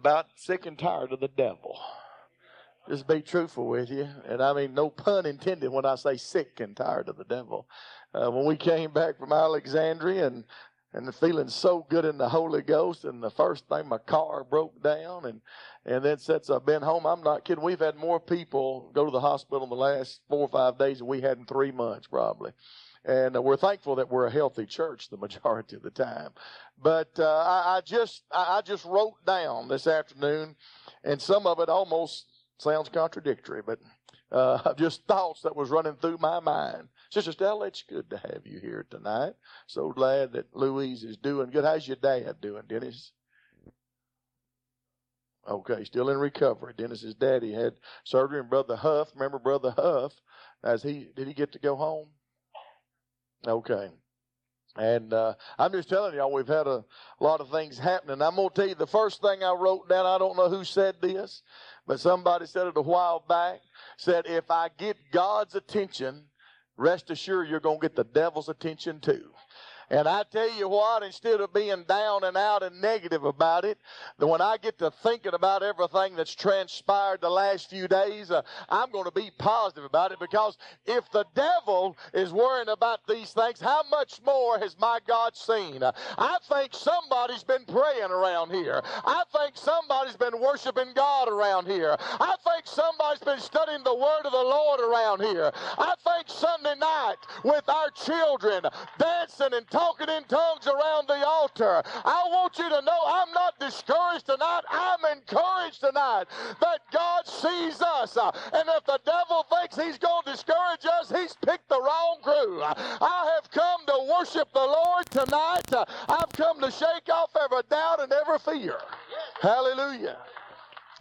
about sick and tired of the devil. Just be truthful with you. And I mean, no pun intended when I say sick and tired of the devil. Uh, when we came back from Alexandria and and feeling so good in the Holy Ghost. And the first thing, my car broke down, and and then since I've been home, I'm not kidding. We've had more people go to the hospital in the last four or five days than we had in three months, probably. And uh, we're thankful that we're a healthy church the majority of the time. But uh, I, I just I, just wrote down this afternoon, and some of it almost sounds contradictory, but uh, just thoughts that was running through my mind. Sister Stella, it's good to have you here tonight. So glad that Louise is doing good. How's your dad doing, Dennis? Okay, still in recovery. Dennis's daddy had surgery, and Brother Huff. Remember Brother Huff? As he did he get to go home? Okay. And uh, I'm just telling y'all, we've had a lot of things happening. I'm going to tell you the first thing I wrote down. I don't know who said this, but somebody said it a while back. Said, if I get God's attention, rest assured you're going to get the devil's attention too. And I tell you what, instead of being down and out and negative about it, when I get to thinking about everything that's transpired the last few days, uh, I'm going to be positive about it because if the devil is worrying about these things, how much more has my God seen? Uh, I think somebody's been praying around here. I think somebody's been worshiping God around here. I think somebody's been studying the word of the Lord around here. I think Sunday night with our children dancing and talking talking in tongues around the altar. I want you to know I'm not discouraged tonight. I'm encouraged tonight that God sees us. And if the devil thinks he's going to discourage us, he's picked the wrong crew. I have come to worship the Lord tonight. I've come to shake off every doubt and every fear. Hallelujah.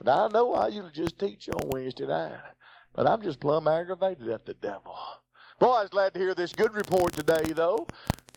Now, I know I usually just teach on Wednesday night, but I'm just plumb aggravated at the devil. Boy, I was glad to hear this good report today, though.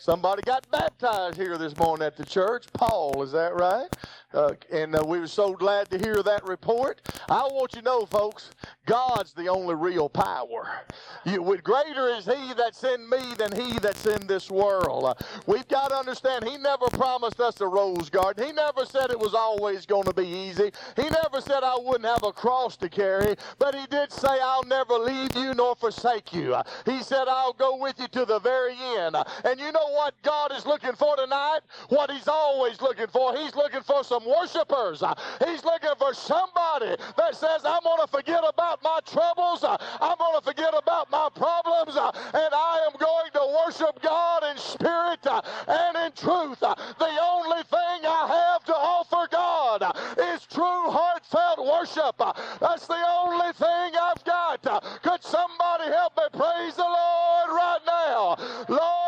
Somebody got baptized here this morning at the church. Paul, is that right? Uh, and uh, we were so glad to hear that report. I want you to know, folks, God's the only real power. You, greater is He that's in me than He that's in this world. Uh, we've got to understand He never promised us a rose garden. He never said it was always going to be easy. He never said I wouldn't have a cross to carry, but He did say, I'll never leave you nor forsake you. Uh, he said, I'll go with you to the very end. Uh, and you know what God is looking for tonight? What He's always looking for. He's looking for some worshipers. Uh, he's looking for somebody that says, I'm going to forget about my troubles. Uh, I'm going to forget about my problems. Uh, and I am going to worship God in spirit and in truth. The only thing I have to offer God is true heartfelt worship. That's the only thing I've got. Could somebody help me praise the Lord right now? Lord,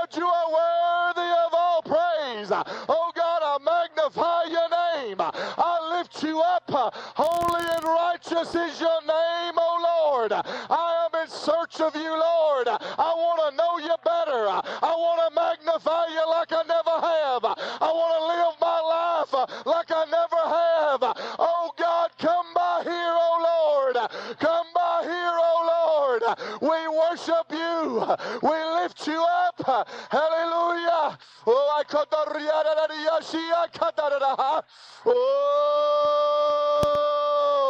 lift you up. Holy and righteous is your name, O Lord. I am in search of you, Lord. I want to know you better. I want to magnify you like I never have. I want to live my life like I never have. Oh God, come by here, O Lord. Come by here, O Lord. We worship you. We lift you up. Hallelujah. Oh, I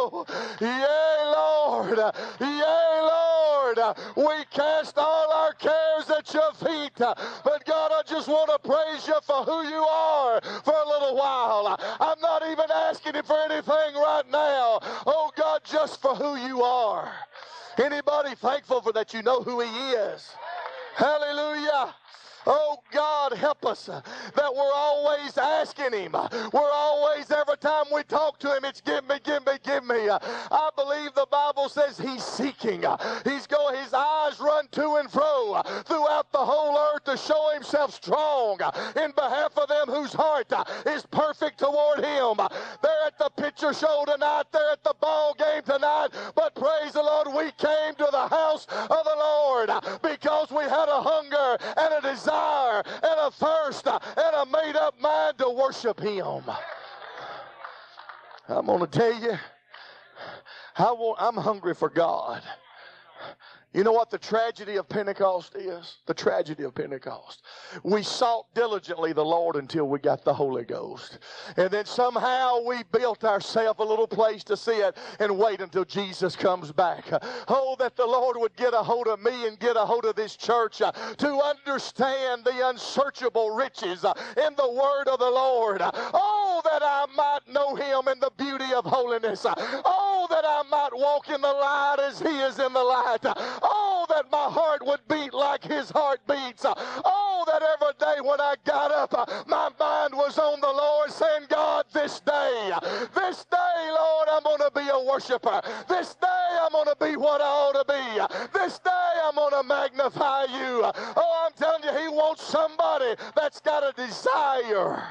Oh, yea, Lord. Yea, Lord. We cast all our cares at your feet. But God, I just want to praise you for who you are for a little while. I'm not even asking you for anything right now. Oh, God, just for who you are. Anybody thankful for that you know who he is? Hallelujah. Oh God, help us that we're always asking Him. We're always, every time we talk to Him, it's give me, give me, give me. I believe the Bible says He's seeking. He's going, His eyes run to and fro throughout whole earth to show Himself strong in behalf of them whose heart is perfect toward Him. They're at the picture show tonight, they're at the ball game tonight, but praise the Lord, we came to the house of the Lord because we had a hunger and a desire and a thirst and a made up mind to worship Him. I'm going to tell you, I want, I'm hungry for God. You know what the tragedy of Pentecost is? The tragedy of Pentecost. We sought diligently the Lord until we got the Holy Ghost. And then somehow we built ourselves a little place to sit and wait until Jesus comes back. Oh, that the Lord would get a hold of me and get a hold of this church uh, to understand the unsearchable riches uh, in the word of the Lord. Oh, that I might know him in the beauty of holiness. Oh, that I might walk in the light as he is in the light. Oh, that my heart would beat like his heart beats. Oh, that every day when I got up, my mind was on the Lord saying, God, this day, this day, Lord, I'm going to be a worshiper. This day, I'm going to be what I ought to be. This day, I'm going to magnify you. Oh, I'm telling you, he wants somebody that's got a desire.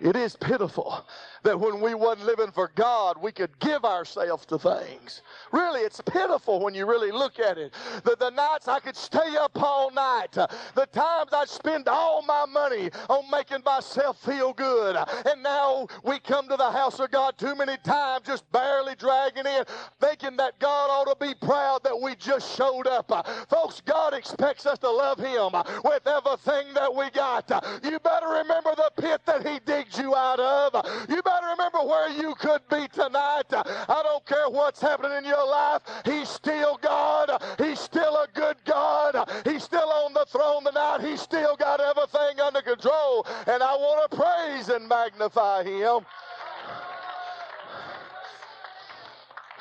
It is pitiful that when we wasn't living for God, we could give ourselves to things. Really, it's pitiful when you really look at it. The, the nights I could stay up all night, the times I'd spend all my money on making myself feel good. And now we come to the house of God too many times, just barely dragging in, thinking that God ought to be proud that we just showed up. Folks, God expects us to love Him with everything that we got. You better remember the pit that He digged you out of. You better remember where you could be tonight. I don't care what's happening in your life. He's still God. He's still a good God. He's still on the throne tonight. He's still got everything under control. And I want to praise and magnify Him.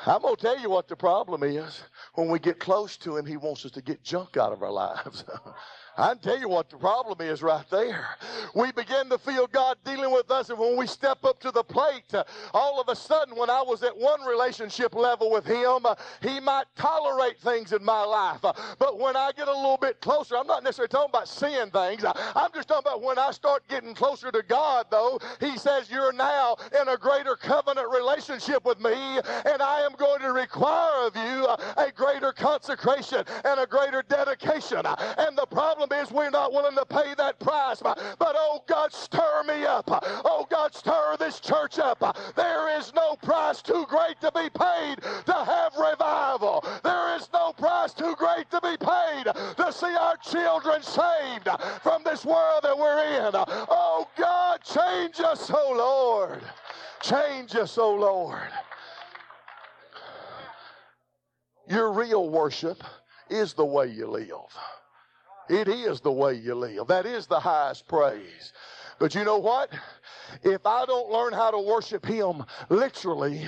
I'm going to tell you what the problem is. When we get close to Him, He wants us to get junk out of our lives. I tell you what the problem is right there. We begin to feel God dealing with us, and when we step up to the plate, all of a sudden, when I was at one relationship level with Him, He might tolerate things in my life. But when I get a little bit closer, I'm not necessarily talking about seeing things. I'm just talking about when I start getting closer to God, though, He says, You're now in a greater covenant relationship with me, and I am going to require of you a greater consecration and a greater dedication. And the problem problem is we're not willing to pay that price. But oh God, stir me up. Oh God, stir this church up. There is no price too great to be paid to have revival. There is no price too great to be paid to see our children saved from this world that we're in. Oh God, change us, oh Lord. Change us, oh Lord. Your real worship is the way you live. It is the way you live. That is the highest praise. But you know what? If I don't learn how to worship Him literally,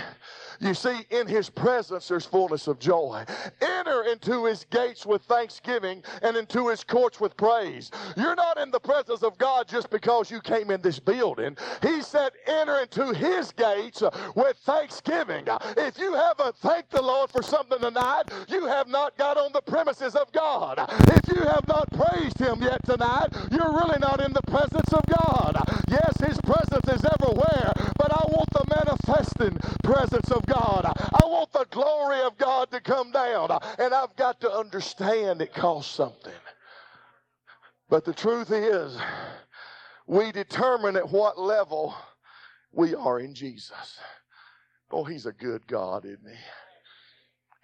you see, in his presence there's fullness of joy. Enter into his gates with thanksgiving and into his courts with praise. You're not in the presence of God just because you came in this building. He said, enter into his gates with thanksgiving. If you haven't thanked the Lord for something tonight, you have not got on the premises of God. If you have not praised him yet tonight, you're really not in the presence of God. Yes, his presence is everywhere, but I want the manifesting presence of God. I want the glory of God to come down. And I've got to understand it costs something. But the truth is, we determine at what level we are in Jesus. Oh, He's a good God, isn't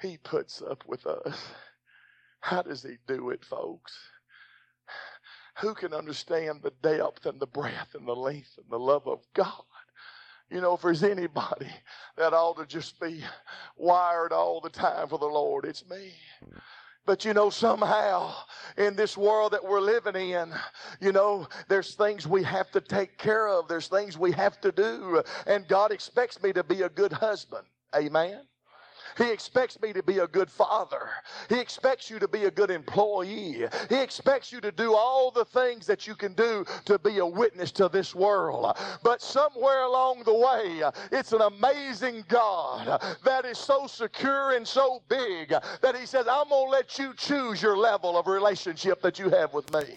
He? He puts up with us. How does He do it, folks? Who can understand the depth and the breadth and the length and the love of God? You know, if there's anybody that ought to just be wired all the time for the Lord, it's me. But you know, somehow in this world that we're living in, you know, there's things we have to take care of. There's things we have to do. And God expects me to be a good husband. Amen. He expects me to be a good father. He expects you to be a good employee. He expects you to do all the things that you can do to be a witness to this world. But somewhere along the way, it's an amazing God that is so secure and so big that He says, I'm going to let you choose your level of relationship that you have with me.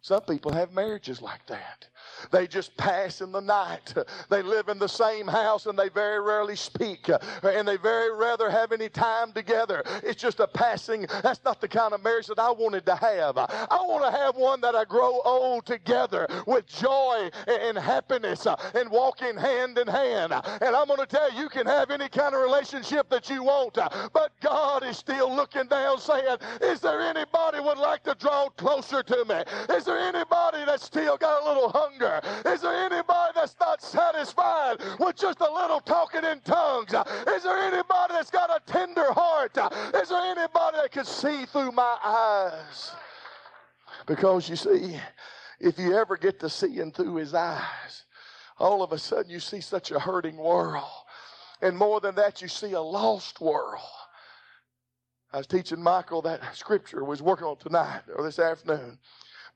Some people have marriages like that. They just pass in the night. They live in the same house and they very rarely speak. And they very rarely have any time together. It's just a passing. That's not the kind of marriage that I wanted to have. I want to have one that I grow old together with joy and happiness and walking hand in hand. And I'm going to tell you, you can have any kind of relationship that you want, but God is still looking down saying, Is there anybody would like to draw closer to me? Is there anybody that's still got a little hunger? Is there anybody that's not satisfied with just a little talking in tongues? Is there anybody that's got a tender heart? Is there anybody that can see through my eyes? Because you see, if you ever get to seeing through his eyes, all of a sudden you see such a hurting world. And more than that, you see a lost world. I was teaching Michael that scripture was working on tonight or this afternoon.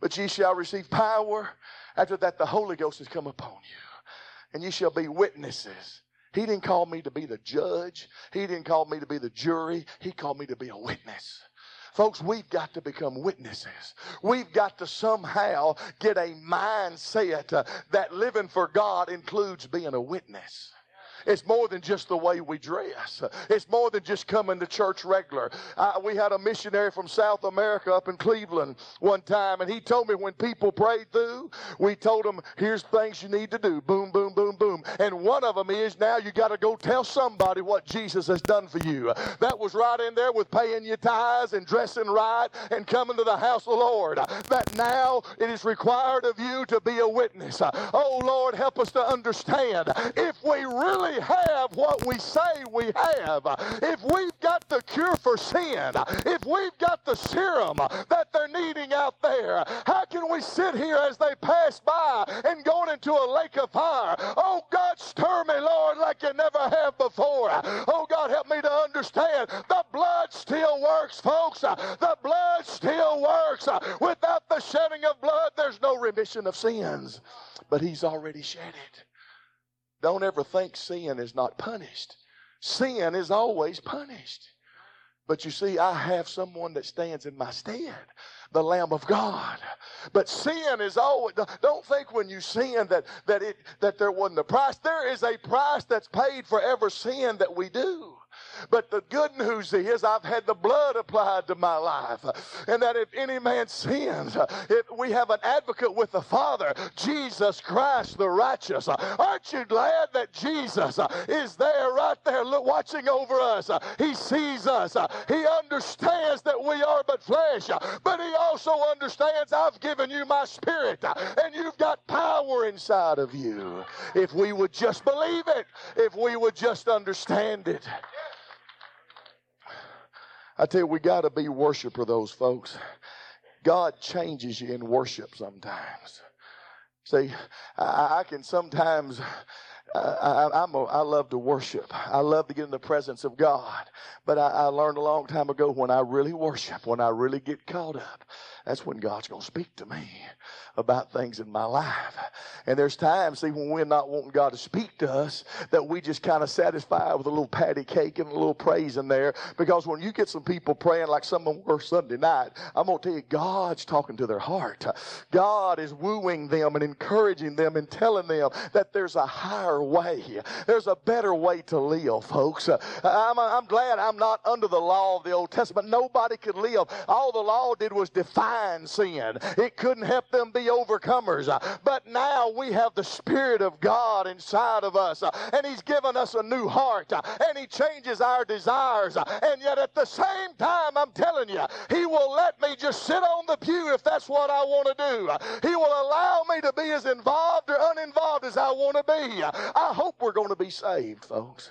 But ye shall receive power. After that, the Holy Ghost has come upon you. And ye shall be witnesses. He didn't call me to be the judge. He didn't call me to be the jury. He called me to be a witness. Folks, we've got to become witnesses. We've got to somehow get a mindset uh, that living for God includes being a witness. It's more than just the way we dress. It's more than just coming to church regular. Uh, we had a missionary from South America up in Cleveland one time, and he told me when people prayed through, we told them, here's things you need to do. Boom, boom, boom, boom. And one of them is now you got to go tell somebody what Jesus has done for you. That was right in there with paying your tithes and dressing right and coming to the house of the Lord. That now it is required of you to be a witness. Oh, Lord, help us to understand. If we really have what we say we have, if we've got the cure for sin, if we've got the serum that they're needing out there, how can we sit here as they pass by and going into a lake of fire? Oh God, stir me, Lord, like you never have before. Oh God, help me to understand the blood still works, folks. The blood still works. Without the shedding of blood, there's no remission of sins. But He's already shed it. Don't ever think sin is not punished. Sin is always punished. But you see, I have someone that stands in my stead, the Lamb of God. But sin is always don't think when you sin that that it that there wasn't a price. There is a price that's paid for every sin that we do. But the good news is I've had the blood applied to my life. And that if any man sins, if we have an advocate with the Father, Jesus Christ the righteous. Aren't you glad that Jesus is there right there watching over us? He sees us. He understands that we are but flesh. But he also understands I've given you my spirit and you've got power inside of you. If we would just believe it, if we would just understand it. I tell you, we got to be worshiper those folks. God changes you in worship sometimes. See, I, I can sometimes. I, I'm a, I love to worship. I love to get in the presence of God. But I, I learned a long time ago when I really worship, when I really get caught up, that's when God's going to speak to me about things in my life. And there's times, see, when we're not wanting God to speak to us, that we just kind of satisfy with a little patty cake and a little praise in there. Because when you get some people praying like some of them were Sunday night, I'm going to tell you, God's talking to their heart. God is wooing them and encouraging them and telling them that there's a higher way. There's a better way to live, folks. I'm, I'm glad I'm not under the law of the Old Testament. Nobody could live. All the law did was define sin. It couldn't help them be overcomers. But now we have the Spirit of God inside of us, uh, and He's given us a new heart, uh, and He changes our desires. Uh, and yet at the same time, I'm telling you, He will let me just sit on the pew if that's what I want to do. He will allow me to be as involved or uninvolved as I want to be. I hope we're going to be saved, folks.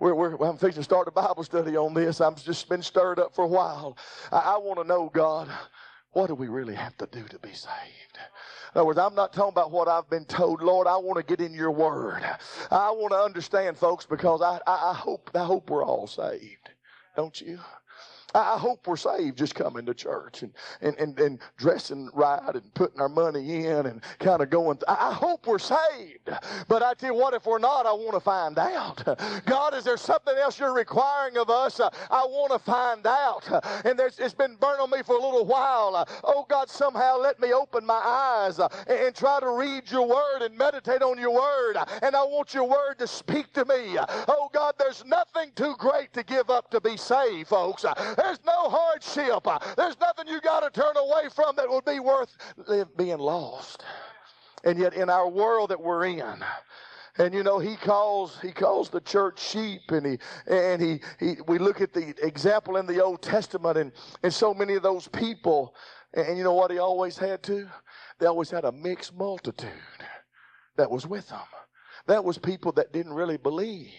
We're, we're, I'm fixing to start a Bible study on this. I've just been stirred up for a while. I, I want to know, God, what do we really have to do to be saved? In other words, I'm not talking about what I've been told. Lord, I want to get in your word. I want to understand, folks, because I, I, I hope I hope we're all saved. Don't you? I hope we're saved just coming to church and, and, and, and dressing right and putting our money in and kind of going. Th- I hope we're saved. But I tell you what, if we're not, I want to find out. God, is there something else you're requiring of us? I want to find out. And it's been burning on me for a little while. Oh, God, somehow let me open my eyes and try to read your word and meditate on your word. And I want your word to speak to me. Oh, God, there's nothing too great to give up to be saved, folks. There's no hardship. There's nothing you got to turn away from that would be worth being lost. And yet, in our world that we're in, and you know he calls he calls the church sheep and he and he, he we look at the example in the old testament and and so many of those people and, and you know what he always had to they always had a mixed multitude that was with them that was people that didn't really believe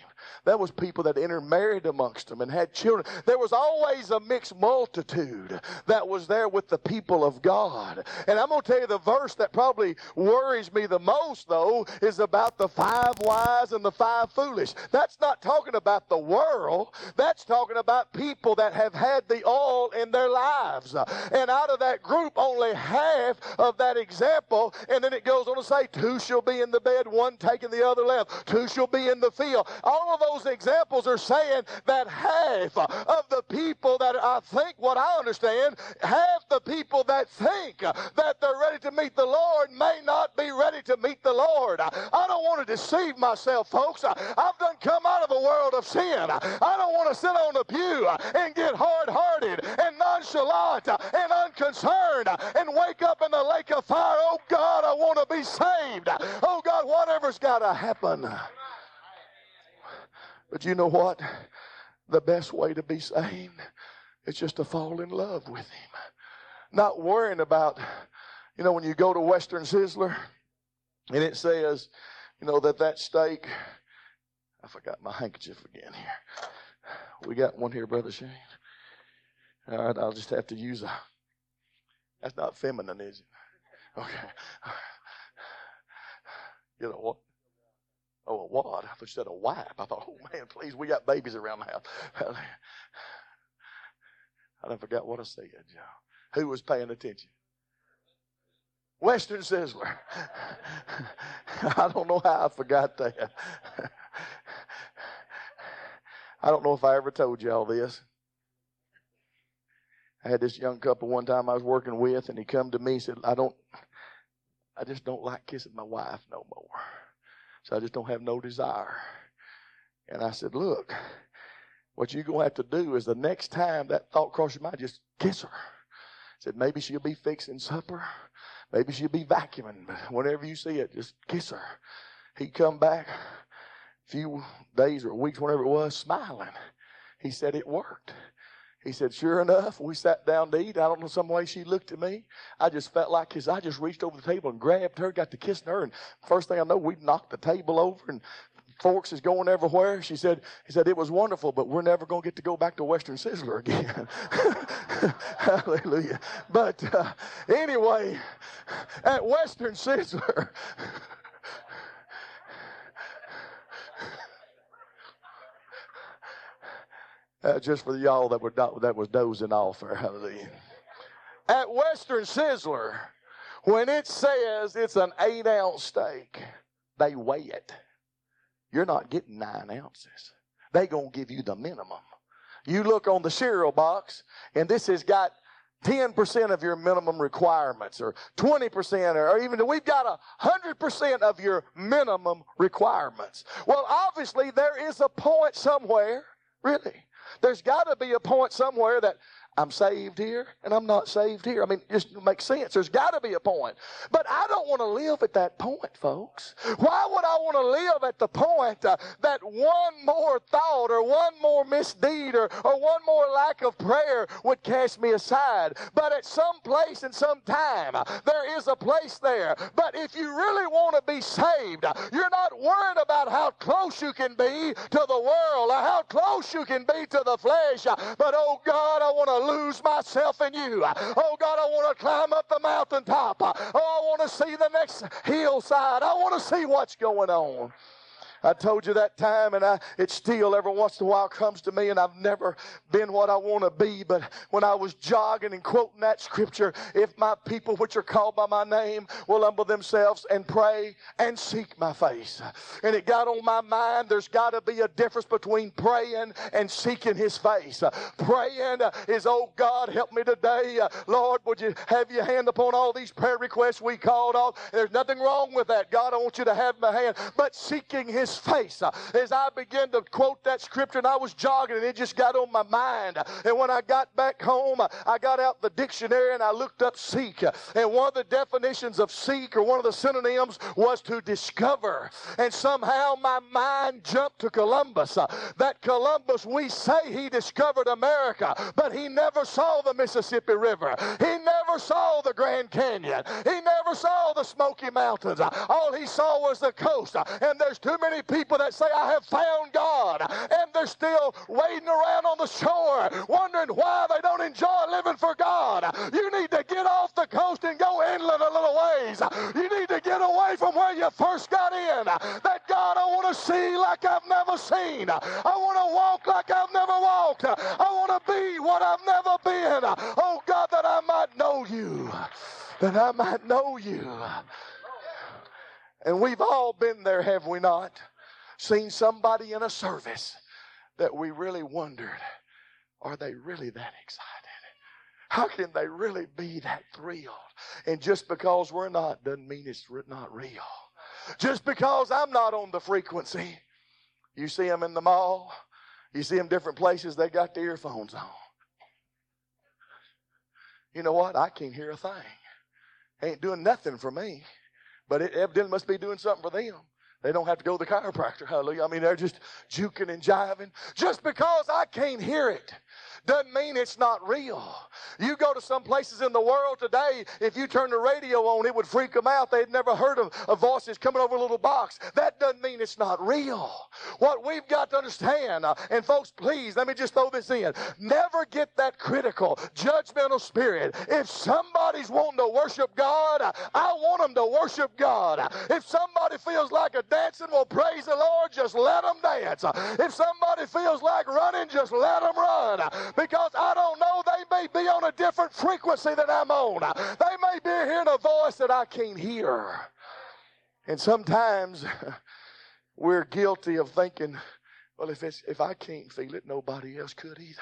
that was people that intermarried amongst them and had children. There was always a mixed multitude that was there with the people of God. And I'm going to tell you the verse that probably worries me the most, though, is about the five wise and the five foolish. That's not talking about the world, that's talking about people that have had the all in their lives. And out of that group, only half of that example, and then it goes on to say, two shall be in the bed, one taking the other left, two shall be in the field. All of those examples are saying that half of the people that I think, what I understand, half the people that think that they're ready to meet the Lord may not be ready to meet the Lord. I don't want to deceive myself, folks. I've done come out of a world of sin. I don't want to sit on the pew and get hard hearted and nonchalant and unconcerned and wake up in the lake of fire. Oh God, I want to be saved. Oh God, whatever's got to happen. But you know what? The best way to be saved is just to fall in love with Him. Not worrying about, you know, when you go to Western Sizzler and it says, you know, that that steak, I forgot my handkerchief again here. We got one here, Brother Shane. All right, I'll just have to use a. That's not feminine, is it? Okay. You know what? Oh, a what? I thought you said a wipe. I thought, oh man, please, we got babies around the house. I done forgot what I said. Who was paying attention? Western Sizzler. I don't know how I forgot that. I don't know if I ever told you all this. I had this young couple one time I was working with, and he come to me and said, "I don't, I just don't like kissing my wife no more." So I just don't have no desire. And I said, Look, what you're going to have to do is the next time that thought crosses your mind, just kiss her. I said, Maybe she'll be fixing supper. Maybe she'll be vacuuming. But whenever you see it, just kiss her. He'd come back a few days or weeks, whatever it was, smiling. He said it worked. He said, sure enough, we sat down to eat. I don't know, some way she looked at me. I just felt like his, I just reached over the table and grabbed her, got to kissing her. And first thing I know, we knocked the table over and forks is going everywhere. She said, he said, it was wonderful, but we're never going to get to go back to Western Sizzler again. Hallelujah. But uh, anyway, at Western Sizzler, Uh, just for y'all that were that was dozing off there. Hallelujah. At Western Sizzler, when it says it's an eight ounce steak, they weigh it. You're not getting nine ounces. They gonna give you the minimum. You look on the cereal box, and this has got 10% of your minimum requirements or 20% or even we've got 100% of your minimum requirements. Well, obviously there is a point somewhere, really, there's got to be a point somewhere that I'm saved here and I'm not saved here. I mean, it just makes sense. There's got to be a point. But I don't want to live at that point, folks. Why would I want to live at the point uh, that one more thought or one more misdeed or, or one more lack of prayer would cast me aside? But at some place and some time, there is a place there. But if you really want to be saved, you're not worried about how close you can be to the world or how close you can be to the flesh. But oh God, I want to lose myself in you. Oh God, I want to climb up the mountaintop. Oh, I want to see the next hillside. I want to see what's going on. I told you that time, and I, it still every once in a while comes to me, and I've never been what I want to be. But when I was jogging and quoting that scripture, if my people which are called by my name will humble themselves and pray and seek my face. And it got on my mind, there's got to be a difference between praying and seeking his face. Praying is, oh God, help me today. Lord, would you have your hand upon all these prayer requests we called off? There's nothing wrong with that. God, I want you to have my hand. But seeking his face. Uh, as I began to quote that scripture and I was jogging and it just got on my mind. And when I got back home, uh, I got out the dictionary and I looked up seek. And one of the definitions of seek or one of the synonyms was to discover. And somehow my mind jumped to Columbus. Uh, that Columbus, we say he discovered America, but he never saw the Mississippi River. He never saw the Grand Canyon. He never saw the Smoky Mountains. All he saw was the coast. And there's too many people that say, I have found God, and they're still wading around on the shore, wondering why they don't enjoy living for God. You need to get off the coast and go inland a little ways. You need to get away from where you first got in. That God, I want to see like I've never seen. I want to walk like I've never walked. I want to be what I've never been. Oh God, that I might know you. That I might know you. And we've all been there, have we not? seen somebody in a service that we really wondered are they really that excited? How can they really be that thrilled? And just because we're not doesn't mean it's not real. Just because I'm not on the frequency, you see them in the mall, you see them different places, they got the earphones on. You know what? I can't hear a thing. Ain't doing nothing for me, but it evidently must be doing something for them. They don't have to go to the chiropractor. Hallelujah. I mean, they're just juking and jiving. Just because I can't hear it doesn't mean it's not real. You go to some places in the world today, if you turn the radio on, it would freak them out. They'd never heard of, of voices coming over a little box. That doesn't mean it's not real. What we've got to understand, uh, and folks, please, let me just throw this in. Never get that critical, judgmental spirit. If somebody's wanting to worship God, I want them to worship God. If somebody feels like a dancing, well, praise the Lord, just let them dance. If somebody feels like running, just let them run because I don't know, they may be on a different frequency than I'm on. They may be hearing a voice that I can't hear. And sometimes we're guilty of thinking, well, if, it's, if I can't feel it, nobody else could either.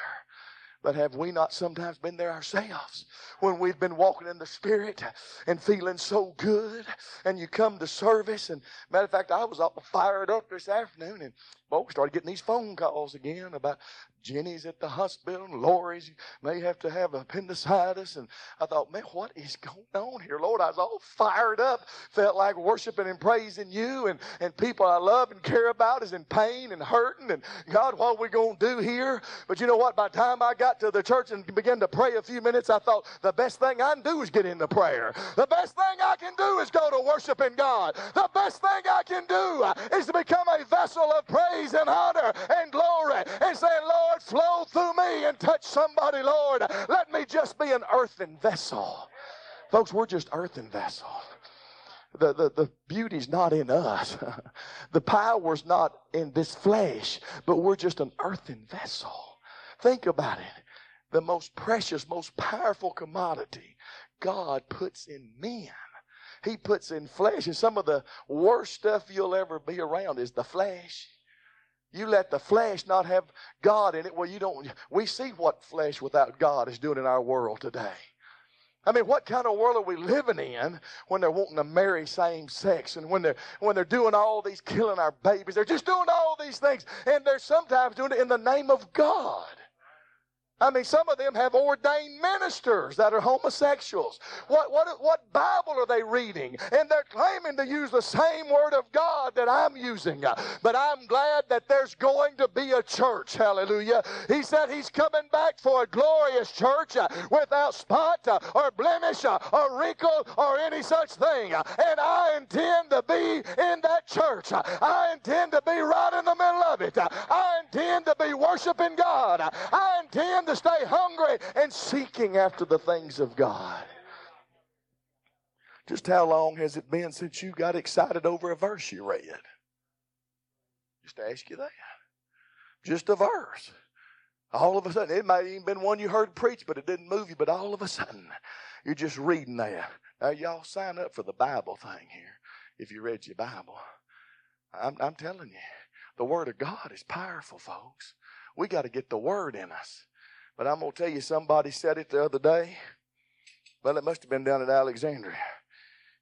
But have we not sometimes been there ourselves when we've been walking in the Spirit and feeling so good? And you come to service, and matter of fact, I was all fired up this afternoon, and we started getting these phone calls again about Jenny's at the hospital, and Lori's may have to have appendicitis. And I thought, man, what is going on here? Lord, I was all fired up, felt like worshiping and praising you, and, and people I love and care about is in pain and hurting. And God, what are we going to do here? But you know what? By the time I got to the church and began to pray a few minutes, I thought, the best thing I can do is get into prayer. The best thing I can do is go to worshiping God. The best thing I can do is to become a vessel of praise and honor and glory and say, Lord, Lord, flow through me and touch somebody, Lord. Let me just be an earthen vessel. Folks, we're just earthen vessels. The, the, the beauty's not in us. the power's not in this flesh, but we're just an earthen vessel. Think about it. The most precious, most powerful commodity God puts in men. He puts in flesh. And some of the worst stuff you'll ever be around is the flesh. You let the flesh not have God in it. Well, you don't. We see what flesh without God is doing in our world today. I mean, what kind of world are we living in when they're wanting to marry same sex and when they're when they're doing all these killing our babies? They're just doing all these things, and they're sometimes doing it in the name of God. I mean, some of them have ordained ministers that are homosexuals. What, what, what Bible are they reading? And they're claiming to use the same word of God that I'm using. But I'm glad that there's going to be a church. Hallelujah. He said he's coming back for a glorious church uh, without spot uh, or blemish uh, or wrinkle or any such thing. And I intend to be in that church. I intend to be right in the middle of it. I intend to be worshiping God. I intend to stay hungry and seeking after the things of God. Just how long has it been since you got excited over a verse you read? Just ask you that. Just a verse. All of a sudden, it might even been one you heard preach, but it didn't move you. But all of a sudden, you're just reading that. Now, y'all sign up for the Bible thing here if you read your Bible. I'm, I'm telling you, the Word of God is powerful, folks. We got to get the Word in us. But I'm going to tell you, somebody said it the other day. Well, it must have been down at Alexandria.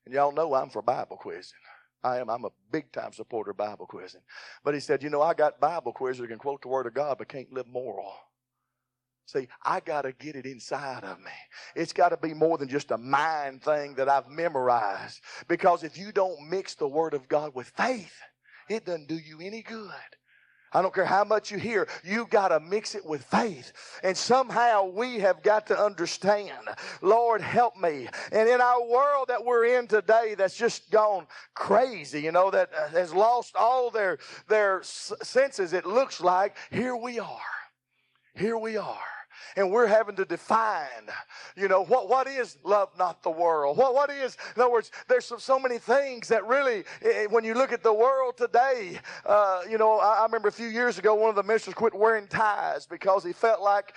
And y'all know I'm for Bible quizzing. I am. I'm a big time supporter of Bible quizzing. But he said, you know, I got Bible quizzers that can quote the Word of God but can't live moral. See, I got to get it inside of me. It's got to be more than just a mind thing that I've memorized. Because if you don't mix the Word of God with faith, it doesn't do you any good. I don't care how much you hear, you got to mix it with faith. And somehow we have got to understand, Lord, help me. And in our world that we're in today that's just gone crazy, you know, that uh, has lost all their, their senses, it looks like, here we are. Here we are and we're having to define, you know, what, what is love not the world? What, what is, in other words, there's so, so many things that really, when you look at the world today, uh, you know, I, I, remember a few years ago, one of the ministers quit wearing ties because he felt like,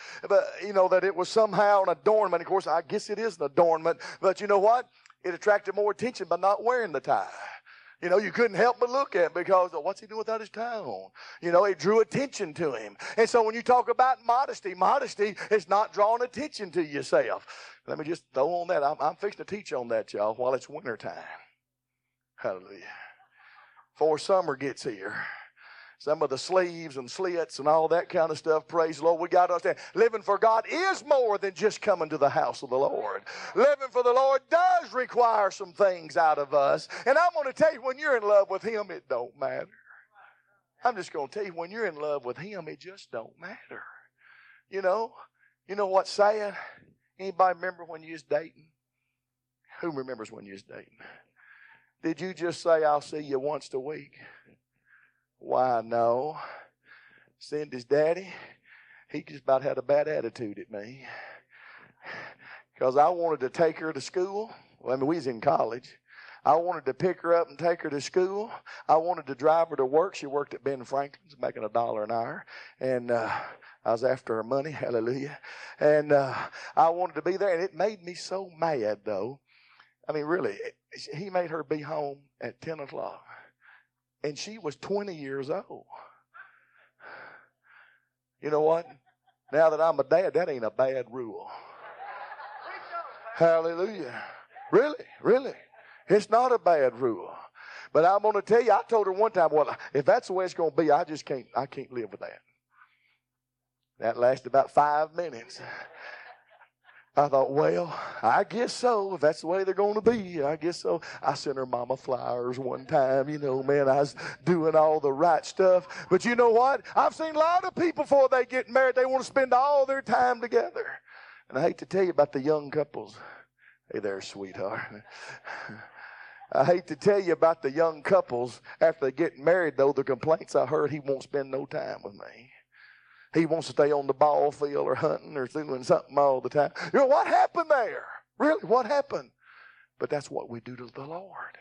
you know, that it was somehow an adornment. Of course, I guess it is an adornment, but you know what? It attracted more attention by not wearing the tie. You know, you couldn't help but look at because what's he doing without his tie on? You know, it drew attention to him. And so when you talk about modesty, modesty is not drawing attention to yourself. Let me just throw on that. I'm, I'm fixing to teach on that, y'all, while it's winter time. Hallelujah. Before summer gets here some of the sleeves and slits and all that kind of stuff. Praise the Lord. We got to understand living for God is more than just coming to the house of the Lord. Living for the Lord does require some things out of us. And I'm going to tell you, when you're in love with Him, it don't matter. I'm just going to tell you, when you're in love with Him, it just don't matter. You know, you know what's sad? Anybody remember when you was dating? Who remembers when you was dating? Did you just say, I'll see you once a week? Why, no. Cindy's daddy, he just about had a bad attitude at me. Because I wanted to take her to school. Well, I mean, we was in college. I wanted to pick her up and take her to school. I wanted to drive her to work. She worked at Ben Franklin's, making a dollar an hour. And uh, I was after her money. Hallelujah. And uh, I wanted to be there. And it made me so mad, though. I mean, really, he made her be home at 10 o'clock and she was 20 years old. You know what? Now that I'm a dad, that ain't a bad rule. Hallelujah. Really, really. It's not a bad rule. But I'm going to tell you, I told her one time, well, if that's the way it's going to be, I just can't, I can't live with that. That lasted about five minutes. I thought, well, I guess so. If that's the way they're going to be, I guess so. I sent her mama flowers one time. You know, man, I was doing all the right stuff. But you know what? I've seen a lot of people before they get married, they want to spend all their time together. And I hate to tell you about the young couples. Hey there, sweetheart. I hate to tell you about the young couples after they get married, though, the complaints I heard he won't spend no time with me. He wants to stay on the ball field or hunting or doing something all the time. You know, what happened there? Really, what happened? But that's what we do to the Lord.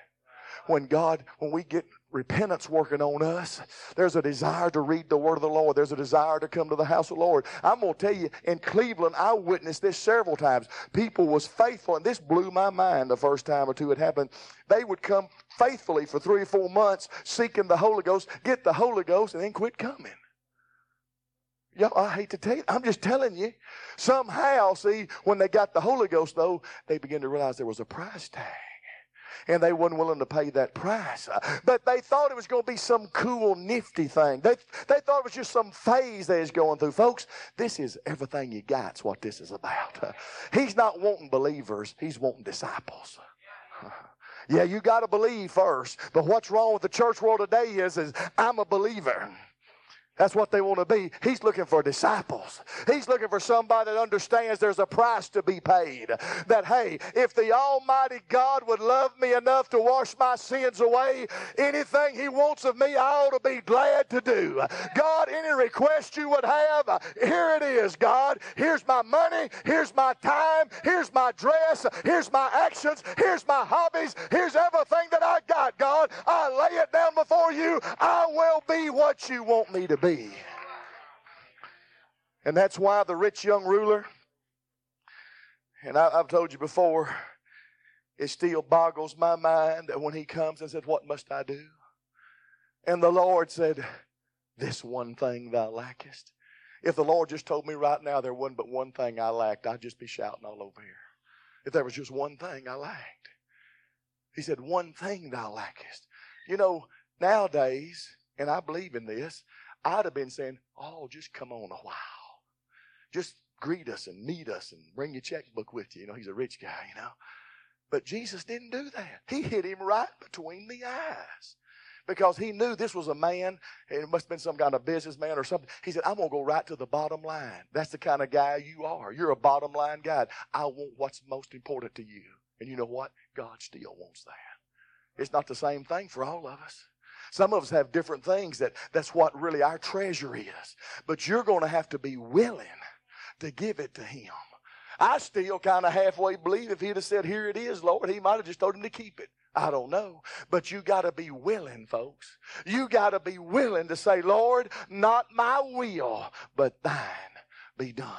When God, when we get repentance working on us, there's a desire to read the word of the Lord. There's a desire to come to the house of the Lord. I'm going to tell you, in Cleveland, I witnessed this several times. People was faithful, and this blew my mind the first time or two it happened. They would come faithfully for three or four months seeking the Holy Ghost, get the Holy Ghost, and then quit coming. I hate to tell you, I'm just telling you. Somehow, see, when they got the Holy Ghost, though, they began to realize there was a price tag. And they weren't willing to pay that price. Uh, but they thought it was going to be some cool, nifty thing. They, they thought it was just some phase they was going through. Folks, this is everything you got. It's what this is about. Uh, he's not wanting believers. He's wanting disciples. Yeah, you got to believe first. But what's wrong with the church world today is, is I'm a believer. That's what they want to be. He's looking for disciples. He's looking for somebody that understands there's a price to be paid. That, hey, if the Almighty God would love me enough to wash my sins away, anything He wants of me, I ought to be glad to do. God, any request you would have, here it is, God. Here's my money. Here's my time. Here's my dress. Here's my actions. Here's my hobbies. Here's everything that I got, God. I lay it down before you. I will be what you want me to be. And that's why the rich young ruler, and I, have told you before, it still boggles my mind that when he comes and says, What must I do? And the Lord said, This one thing thou lackest. If the Lord just told me right now there wasn't but one thing I lacked, I'd just be shouting all over here. If there was just one thing I lacked. He said, One thing thou lackest. You know, nowadays, and I believe in this, I'd have been saying, Oh, just come on a while. Just greet us and meet us and bring your checkbook with you. You know, he's a rich guy, you know. But Jesus didn't do that. He hit him right between the eyes because he knew this was a man, it must have been some kind of businessman or something. He said, I'm going to go right to the bottom line. That's the kind of guy you are. You're a bottom line guy. I want what's most important to you. And you know what? God still wants that. It's not the same thing for all of us. Some of us have different things that that's what really our treasure is. But you're going to have to be willing to give it to him. I still kind of halfway believe if he'd have said, Here it is, Lord, he might have just told him to keep it. I don't know. But you got to be willing, folks. You got to be willing to say, Lord, not my will, but thine be done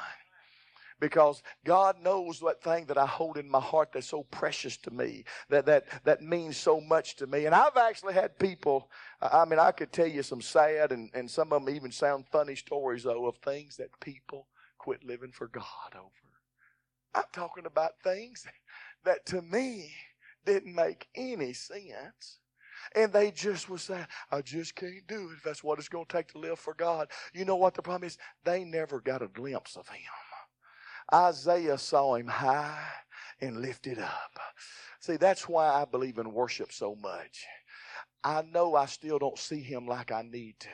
because God knows what thing that I hold in my heart that's so precious to me, that, that, that means so much to me. And I've actually had people, I mean, I could tell you some sad and, and some of them even sound funny stories, though, of things that people quit living for God over. I'm talking about things that to me didn't make any sense. And they just was saying, I just can't do it that's what it's going to take to live for God. You know what the problem is? They never got a glimpse of Him. Isaiah saw him high and lifted up. See, that's why I believe in worship so much. I know I still don't see him like I need to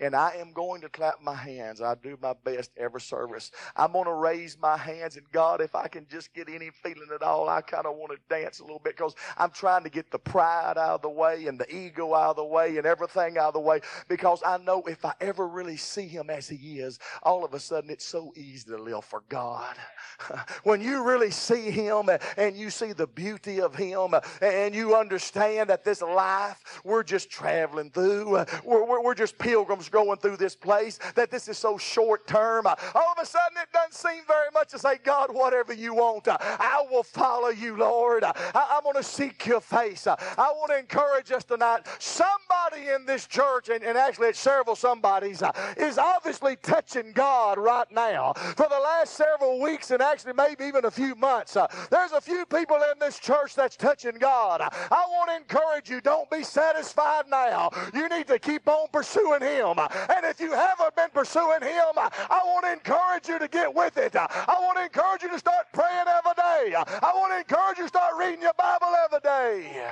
and I am going to clap my hands. I do my best every service. I'm going to raise my hands, and God, if I can just get any feeling at all, I kind of want to dance a little bit because I'm trying to get the pride out of the way and the ego out of the way and everything out of the way because I know if I ever really see Him as He is, all of a sudden it's so easy to live for God. when you really see Him and you see the beauty of Him and you understand that this life we're just traveling through, we're, we're, we're just pilgrims pilgrims going through this place, that this is so short term. Uh, all of a sudden, it doesn't seem very much to say, God, whatever you want, uh, I will follow you, Lord. Uh, I, am going to seek your face. I want to encourage us tonight. Somebody in this church, and, and actually it's several somebody's, uh, is obviously touching God right now. For the last several weeks, and actually maybe even a few months, uh, there's a few people in this church that's touching God. I want to encourage you, don't be satisfied now. You need to keep on pursuing Him. Him. And if you haven't been pursuing Him, I want to encourage you to get with it. I want to encourage you to start praying every day. I want to encourage you to start reading your Bible every day.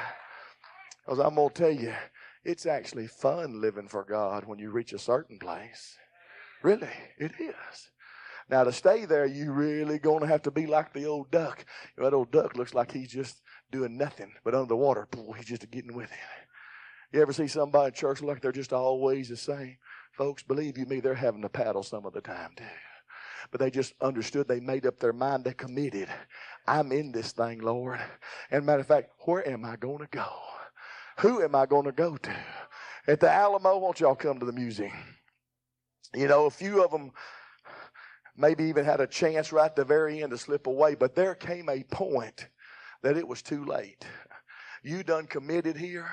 Because I'm going to tell you, it's actually fun living for God when you reach a certain place. Really, it is. Now, to stay there, you really going to have to be like the old duck. That old duck looks like he's just doing nothing, but under the water, he's just getting with it. You ever see somebody in church look like they're just always the same? Folks, believe you me, they're having to paddle some of the time too. But they just understood, they made up their mind, they committed. I'm in this thing, Lord. And matter of fact, where am I going to go? Who am I going to go to? At the Alamo, won't y'all come to the museum? You know, a few of them maybe even had a chance right at the very end to slip away, but there came a point that it was too late. You done committed here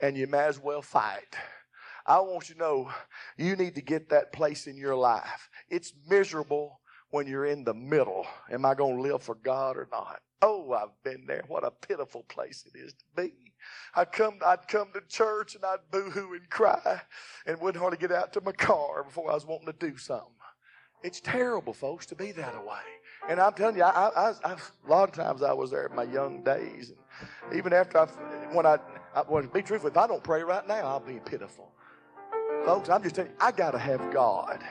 and you may as well fight. I want you to know you need to get that place in your life. It's miserable when you're in the middle. Am I going to live for God or not? Oh, I've been there. What a pitiful place it is to be. I'd come, I'd come to church and I'd boo-hoo and cry and wouldn't hardly get out to my car before I was wanting to do something. It's terrible, folks, to be that way. And I'm telling you, I, I, I, a lot of times I was there in my young days, and even after I, when I, I well, to be truthful, if I don't pray right now, I'll be pitiful. Folks, I'm just telling you, I got to have God.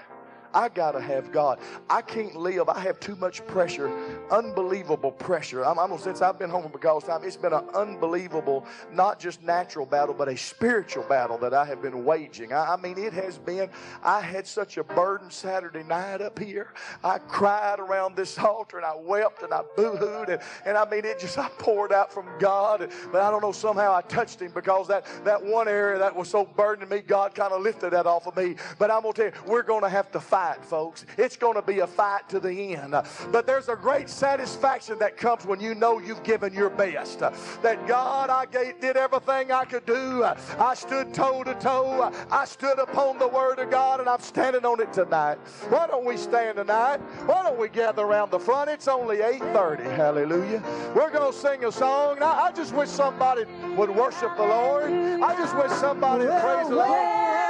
I got to have God. I can't live. I have too much pressure, unbelievable pressure. I'm, I'm since I've been home because time, it's been an unbelievable, not just natural battle, but a spiritual battle that I have been waging. I, I mean, it has been. I had such a burden Saturday night up here. I cried around this altar and I wept and I boo-hooed and, and I mean, it just I poured out from God. But I don't know somehow I touched Him because that that one area that was so burdening me, God kind of lifted that off of me. But I'm gonna tell you, we're gonna have to fight fight, folks. It's going to be a fight to the end. But there's a great satisfaction that comes when you know you've given your best. That God, I did everything I could do. I stood toe to toe. I stood upon the Word of God, and I'm standing on it tonight. Why don't we stand tonight? Why don't we gather around the front? It's only 8:30. Hallelujah. We're going to sing a song. I, I just wish somebody would worship the Lord. I just wish somebody would praise the Lord.